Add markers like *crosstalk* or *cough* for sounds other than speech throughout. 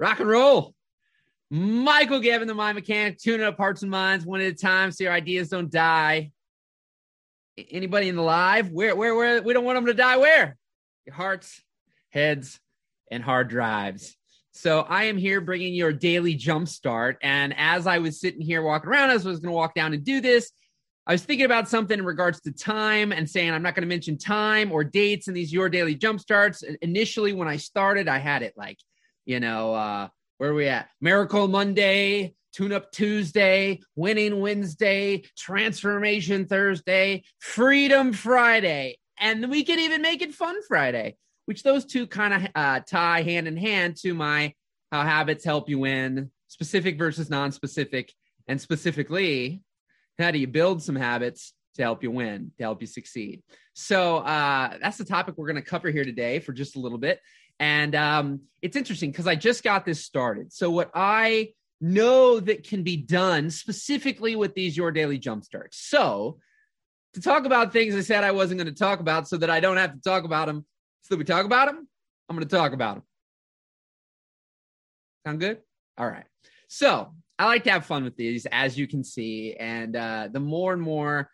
rock and roll. Michael Gebben, the mind mechanic, tuning up hearts and minds one at a time so your ideas don't die. Anybody in the live? Where, where, where? We don't want them to die. Where? Your hearts, heads, and hard drives. So I am here bringing your daily jump start. And as I was sitting here walking around, as I was going to walk down and do this, I was thinking about something in regards to time and saying I'm not going to mention time or dates in these your daily jump starts. Initially, when I started, I had it like, you know, uh, where are we at? Miracle Monday, Tune Up Tuesday, Winning Wednesday, Transformation Thursday, Freedom Friday, and we could even make it Fun Friday, which those two kind of uh, tie hand in hand to my How Habits Help You Win, specific versus non specific, and specifically, how do you build some habits to help you win, to help you succeed? So uh, that's the topic we're going to cover here today for just a little bit. And um, it's interesting because I just got this started. So, what I know that can be done specifically with these Your Daily Jump Starts. So, to talk about things I said I wasn't going to talk about so that I don't have to talk about them, so that we talk about them, I'm going to talk about them. Sound good? All right. So, I like to have fun with these, as you can see. And uh, the more and more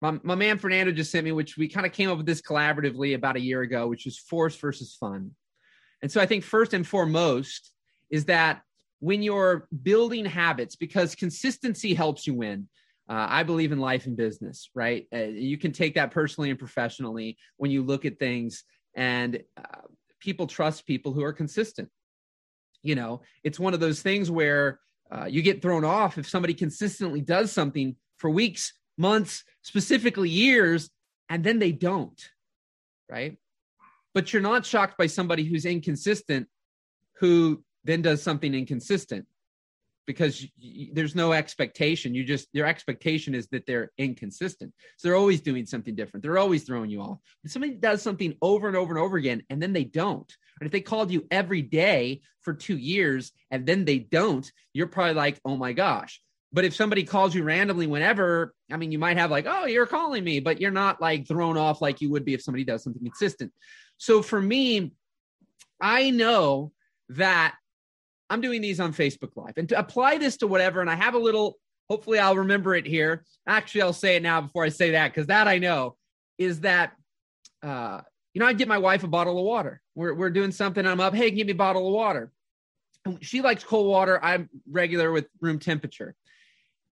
my, my man Fernando just sent me, which we kind of came up with this collaboratively about a year ago, which was force versus fun. And so I think first and foremost is that when you're building habits, because consistency helps you win. Uh, I believe in life and business, right? Uh, you can take that personally and professionally when you look at things, and uh, people trust people who are consistent. You know, it's one of those things where uh, you get thrown off if somebody consistently does something for weeks months, specifically years, and then they don't, right? But you're not shocked by somebody who's inconsistent who then does something inconsistent because there's no expectation. You just, your expectation is that they're inconsistent. So they're always doing something different. They're always throwing you off. If somebody does something over and over and over again, and then they don't, and if they called you every day for two years and then they don't, you're probably like, oh my gosh. But if somebody calls you randomly whenever, I mean, you might have like, oh, you're calling me, but you're not like thrown off like you would be if somebody does something consistent. So for me, I know that I'm doing these on Facebook Live and to apply this to whatever, and I have a little, hopefully I'll remember it here. Actually, I'll say it now before I say that, because that I know is that, uh, you know, I get my wife a bottle of water. We're, we're doing something. I'm up. Hey, give me a bottle of water. She likes cold water. I'm regular with room temperature.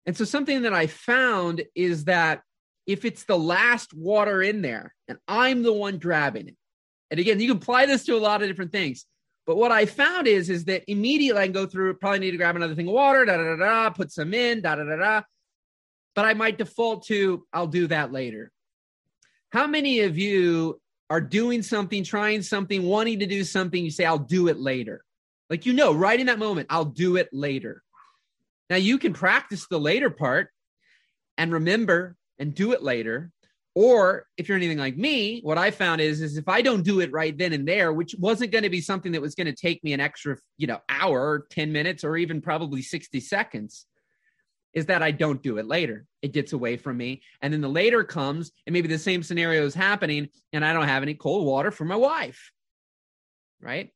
And so something that I found is that if it's the last water in there and I'm the one grabbing it, and again, you can apply this to a lot of different things. But what I found is, is that immediately I can go through, probably need to grab another thing of water, da da da da, put some in, da da da da. But I might default to, I'll do that later. How many of you are doing something, trying something, wanting to do something? You say, I'll do it later. Like, you know, right in that moment, I'll do it later. Now you can practice the later part and remember and do it later. Or if you're anything like me, what I found is, is if I don't do it right then and there, which wasn't going to be something that was going to take me an extra, you know, hour, 10 minutes, or even probably 60 seconds, is that I don't do it later. It gets away from me. And then the later comes, and maybe the same scenario is happening, and I don't have any cold water for my wife. Right.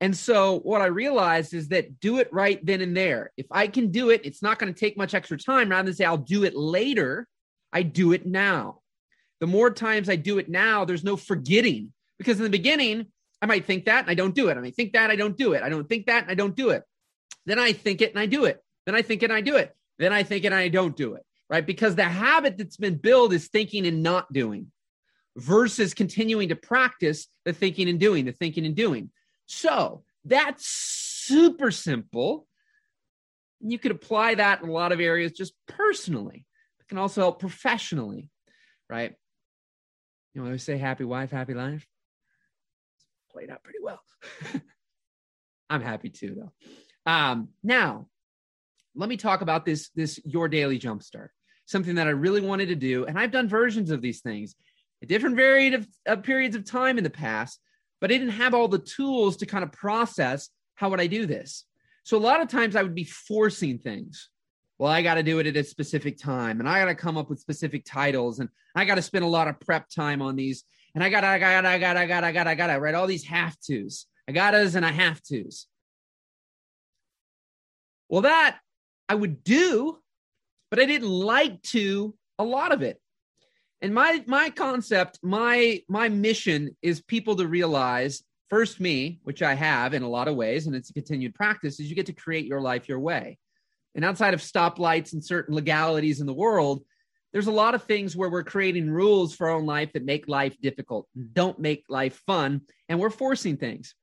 And so what I realized is that do it right then and there. If I can do it, it's not going to take much extra time. Rather than say I'll do it later, I do it now. The more times I do it now, there's no forgetting because in the beginning, I might think that and I don't do it. I might think that I don't do it. I don't think that and I don't do it. Then I think it and I do it. Then I think it and I do it. Then I think it and I don't do it. Right. Because the habit that's been built is thinking and not doing versus continuing to practice the thinking and doing, the thinking and doing. So that's super simple. You could apply that in a lot of areas just personally. It can also help professionally, right? You know, I say happy wife, happy life. It's played out pretty well. *laughs* I'm happy too, though. Um, now, let me talk about this this your daily jumpstart. Something that I really wanted to do, and I've done versions of these things at different varied of, of periods of time in the past but I didn't have all the tools to kind of process how would I do this. So a lot of times I would be forcing things. Well, I got to do it at a specific time, and I got to come up with specific titles, and I got to spend a lot of prep time on these, and I got, I got, I got, I got, I got, I got, to write all these have tos. I gotta's and I have to's. Well, that I would do, but I didn't like to a lot of it. And my my concept, my my mission is people to realize first me, which I have in a lot of ways, and it's a continued practice, is you get to create your life your way. And outside of stoplights and certain legalities in the world, there's a lot of things where we're creating rules for our own life that make life difficult, don't make life fun, and we're forcing things.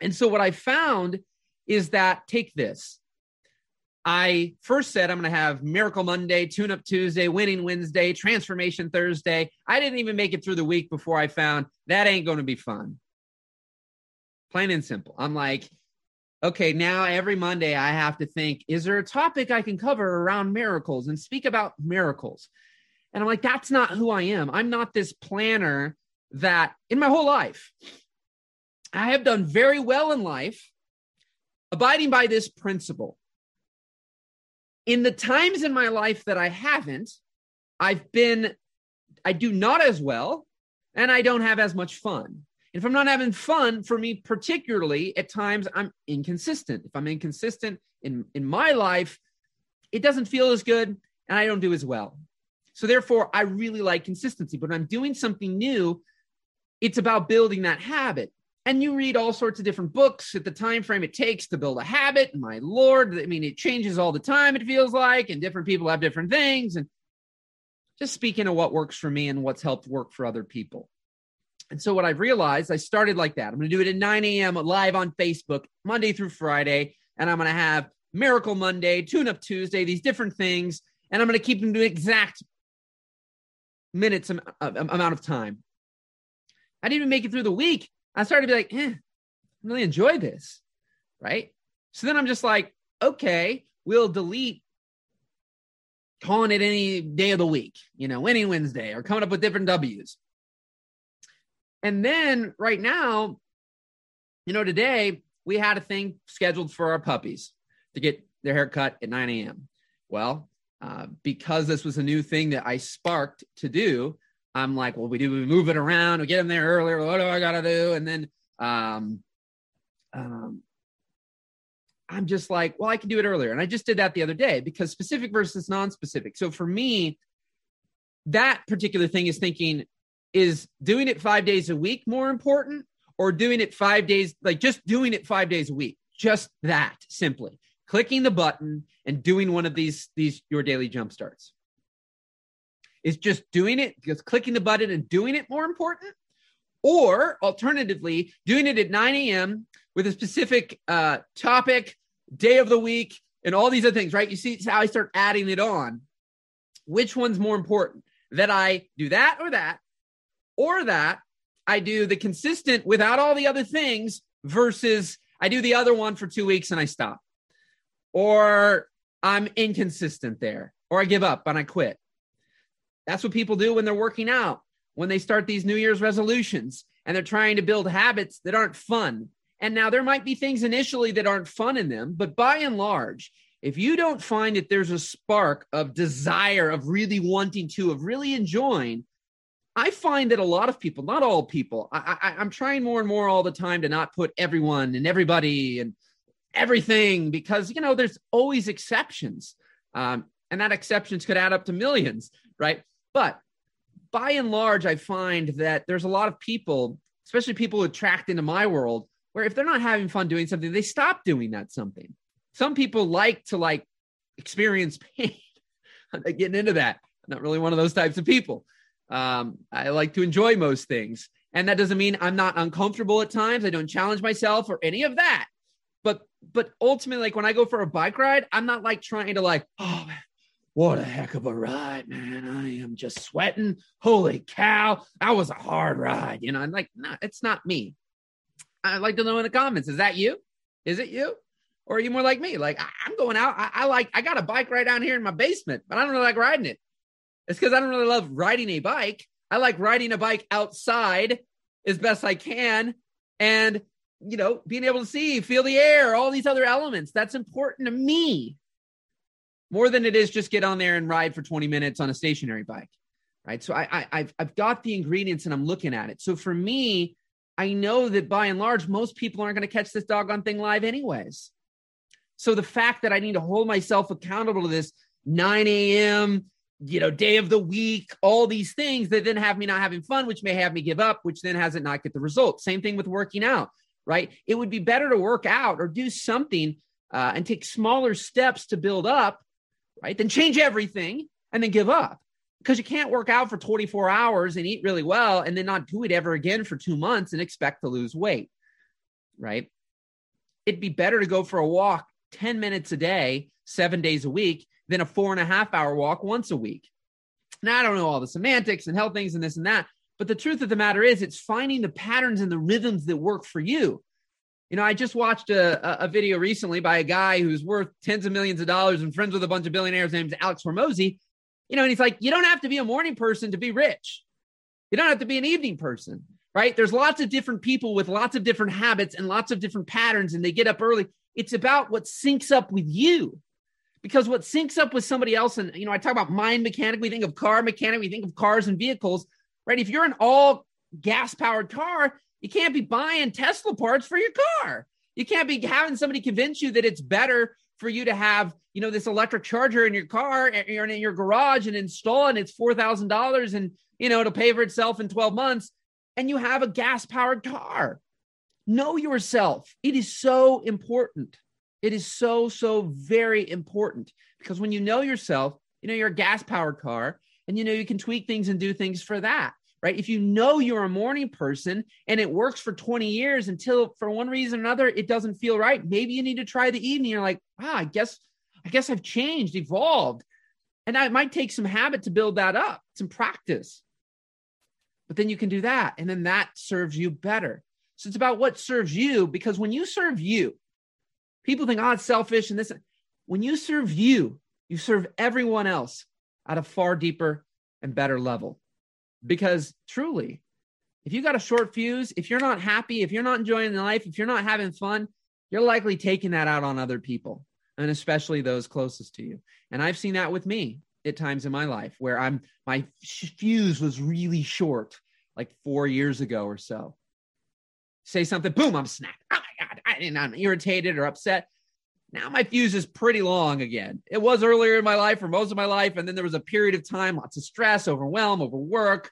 And so what I found is that take this. I first said I'm going to have Miracle Monday, Tune Up Tuesday, Winning Wednesday, Transformation Thursday. I didn't even make it through the week before I found that ain't going to be fun. Plain and simple. I'm like, okay, now every Monday I have to think, is there a topic I can cover around miracles and speak about miracles? And I'm like, that's not who I am. I'm not this planner that in my whole life, I have done very well in life, abiding by this principle. In the times in my life that I haven't, I've been, I do not as well, and I don't have as much fun. If I'm not having fun, for me particularly, at times I'm inconsistent. If I'm inconsistent in, in my life, it doesn't feel as good and I don't do as well. So therefore, I really like consistency. But when I'm doing something new, it's about building that habit. And you read all sorts of different books at the time frame it takes to build a habit. My lord, I mean, it changes all the time, it feels like, and different people have different things. And just speaking of what works for me and what's helped work for other people. And so what I've realized, I started like that. I'm going to do it at 9 a.m. live on Facebook, Monday through Friday. And I'm going to have Miracle Monday, Tune Up Tuesday, these different things. And I'm going to keep them to exact minutes amount of time. I didn't even make it through the week. I started to be like, eh, I really enjoy this. Right. So then I'm just like, okay, we'll delete calling it any day of the week, you know, any Wednesday or coming up with different W's. And then right now, you know, today we had a thing scheduled for our puppies to get their hair cut at 9 a.m. Well, uh, because this was a new thing that I sparked to do, I'm like, well, we do we move it around, we get them there earlier. What do I got to do? And then um, um, I'm just like, well, I can do it earlier. And I just did that the other day because specific versus non specific. So for me, that particular thing is thinking, is doing it five days a week more important or doing it five days, like just doing it five days a week? Just that simply clicking the button and doing one of these, these your daily jump starts. Is just doing it, just clicking the button and doing it more important? Or alternatively, doing it at 9 a.m. with a specific uh, topic, day of the week, and all these other things, right? You see how I start adding it on. Which one's more important? That I do that or that, or that I do the consistent without all the other things versus I do the other one for two weeks and I stop. Or I'm inconsistent there, or I give up and I quit. That's what people do when they're working out, when they start these New Year's resolutions and they're trying to build habits that aren't fun. And now there might be things initially that aren't fun in them, but by and large, if you don't find that there's a spark of desire, of really wanting to, of really enjoying, I find that a lot of people, not all people, I, I'm trying more and more all the time to not put everyone and everybody and everything because, you know, there's always exceptions. Um, and that exceptions could add up to millions, right? But by and large, I find that there's a lot of people, especially people who attract into my world, where if they're not having fun doing something, they stop doing that something. Some people like to like experience *laughs* pain. I'm getting into that. I'm not really one of those types of people. Um, I like to enjoy most things. And that doesn't mean I'm not uncomfortable at times. I don't challenge myself or any of that. But but ultimately, like when I go for a bike ride, I'm not like trying to like, oh man, what a heck of a ride, man. I am just sweating. Holy cow. That was a hard ride. You know, I'm like, no, it's not me. I'd like to know in the comments, is that you? Is it you? Or are you more like me? Like I'm going out. I, I like I got a bike right down here in my basement, but I don't really like riding it. It's because I don't really love riding a bike. I like riding a bike outside as best I can and, you know, being able to see, feel the air, all these other elements. That's important to me more than it is just get on there and ride for 20 minutes on a stationary bike. Right. So I, I, have I've got the ingredients and I'm looking at it. So for me, I know that by and large, most people aren't going to catch this doggone thing live, anyways. So the fact that I need to hold myself accountable to this 9 a.m., you know, day of the week, all these things that then have me not having fun, which may have me give up, which then has it not get the result. Same thing with working out, right? It would be better to work out or do something uh, and take smaller steps to build up, right? Then change everything and then give up because you can't work out for 24 hours and eat really well and then not do it ever again for two months and expect to lose weight, right? It'd be better to go for a walk 10 minutes a day, seven days a week, than a four and a half hour walk once a week. Now, I don't know all the semantics and health things and this and that, but the truth of the matter is, it's finding the patterns and the rhythms that work for you. You know, I just watched a, a video recently by a guy who's worth tens of millions of dollars and friends with a bunch of billionaires named Alex Hormozi. You know, and he's like, you don't have to be a morning person to be rich. You don't have to be an evening person, right? There's lots of different people with lots of different habits and lots of different patterns, and they get up early. It's about what syncs up with you because what syncs up with somebody else and you know i talk about mind mechanic we think of car mechanic we think of cars and vehicles right if you're an all gas powered car you can't be buying tesla parts for your car. You can't be having somebody convince you that it's better for you to have you know this electric charger in your car or in your garage and install and it's $4000 and you know it'll pay for itself in 12 months and you have a gas powered car. Know yourself. It is so important. It is so, so very important because when you know yourself, you know, you're a gas powered car and you know you can tweak things and do things for that, right? If you know you're a morning person and it works for 20 years until for one reason or another it doesn't feel right, maybe you need to try the evening. You're like, ah, I guess, I guess I've changed, evolved. And it might take some habit to build that up, some practice. But then you can do that. And then that serves you better. So it's about what serves you because when you serve you, People think, oh, it's selfish and this. When you serve you, you serve everyone else at a far deeper and better level. Because truly, if you got a short fuse, if you're not happy, if you're not enjoying life, if you're not having fun, you're likely taking that out on other people and especially those closest to you. And I've seen that with me at times in my life where I'm my fuse was really short, like four years ago or so. Say something, boom, I'm snapped. Oh my God, I, I'm irritated or upset. Now my fuse is pretty long again. It was earlier in my life for most of my life. And then there was a period of time, lots of stress, overwhelm, overwork,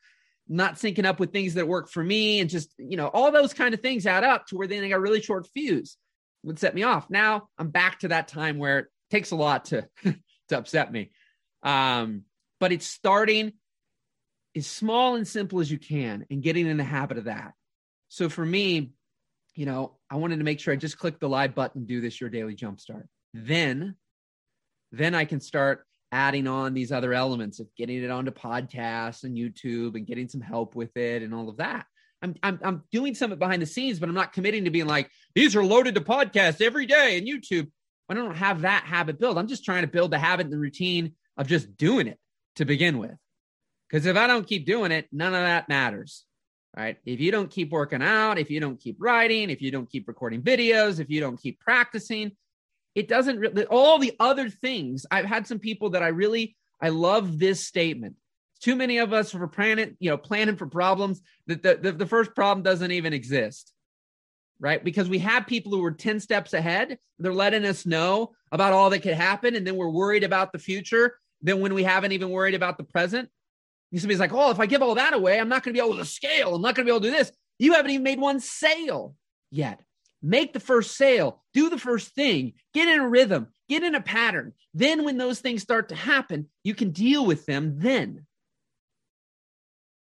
not syncing up with things that work for me. And just, you know, all those kind of things add up to where then I got really short fuse would set me off. Now I'm back to that time where it takes a lot to, *laughs* to upset me. Um, but it's starting as small and simple as you can and getting in the habit of that. So for me, you know, I wanted to make sure I just click the live button, do this your daily jumpstart. Then, then I can start adding on these other elements of getting it onto podcasts and YouTube and getting some help with it and all of that. I'm, I'm, I'm doing something behind the scenes, but I'm not committing to being like, these are loaded to podcasts every day and YouTube. I don't have that habit built. I'm just trying to build the habit and the routine of just doing it to begin with. Because if I don't keep doing it, none of that matters right? If you don't keep working out, if you don't keep writing, if you don't keep recording videos, if you don't keep practicing, it doesn't really, all the other things. I've had some people that I really, I love this statement. Too many of us are planning, you know, planning for problems that the, the, the first problem doesn't even exist, right? Because we have people who are 10 steps ahead. They're letting us know about all that could happen. And then we're worried about the future. Then when we haven't even worried about the present, Somebody's like, oh, if I give all that away, I'm not going to be able to scale. I'm not going to be able to do this. You haven't even made one sale yet. Make the first sale, do the first thing, get in a rhythm, get in a pattern. Then, when those things start to happen, you can deal with them then.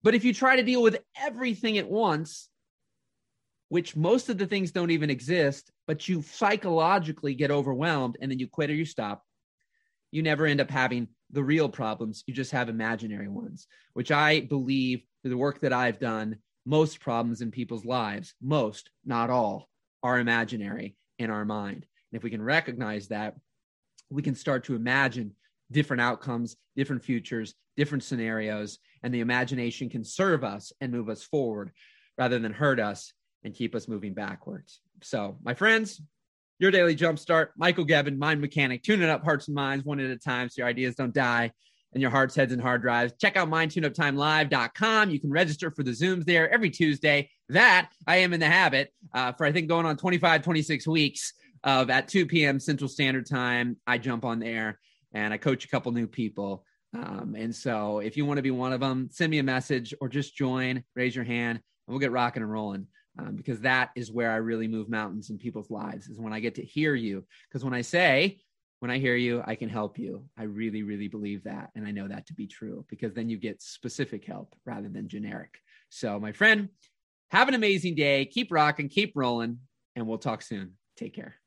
But if you try to deal with everything at once, which most of the things don't even exist, but you psychologically get overwhelmed and then you quit or you stop, you never end up having the real problems. You just have imaginary ones, which I believe through the work that I've done, most problems in people's lives, most, not all, are imaginary in our mind. And if we can recognize that, we can start to imagine different outcomes, different futures, different scenarios, and the imagination can serve us and move us forward rather than hurt us and keep us moving backwards. So, my friends, your daily jumpstart. Michael Gebben, mind mechanic, tuning up hearts and minds one at a time so your ideas don't die and your hearts, heads, and hard drives. Check out mindtuneuptimelive.com. You can register for the Zooms there every Tuesday. that I am in the habit uh, for, I think, going on 25, 26 weeks of at 2 p.m. Central Standard Time. I jump on there and I coach a couple new people. Um, and so if you want to be one of them, send me a message or just join, raise your hand, and we'll get rocking and rolling. Um, because that is where I really move mountains in people's lives is when I get to hear you. Because when I say, when I hear you, I can help you. I really, really believe that. And I know that to be true because then you get specific help rather than generic. So, my friend, have an amazing day. Keep rocking, keep rolling, and we'll talk soon. Take care.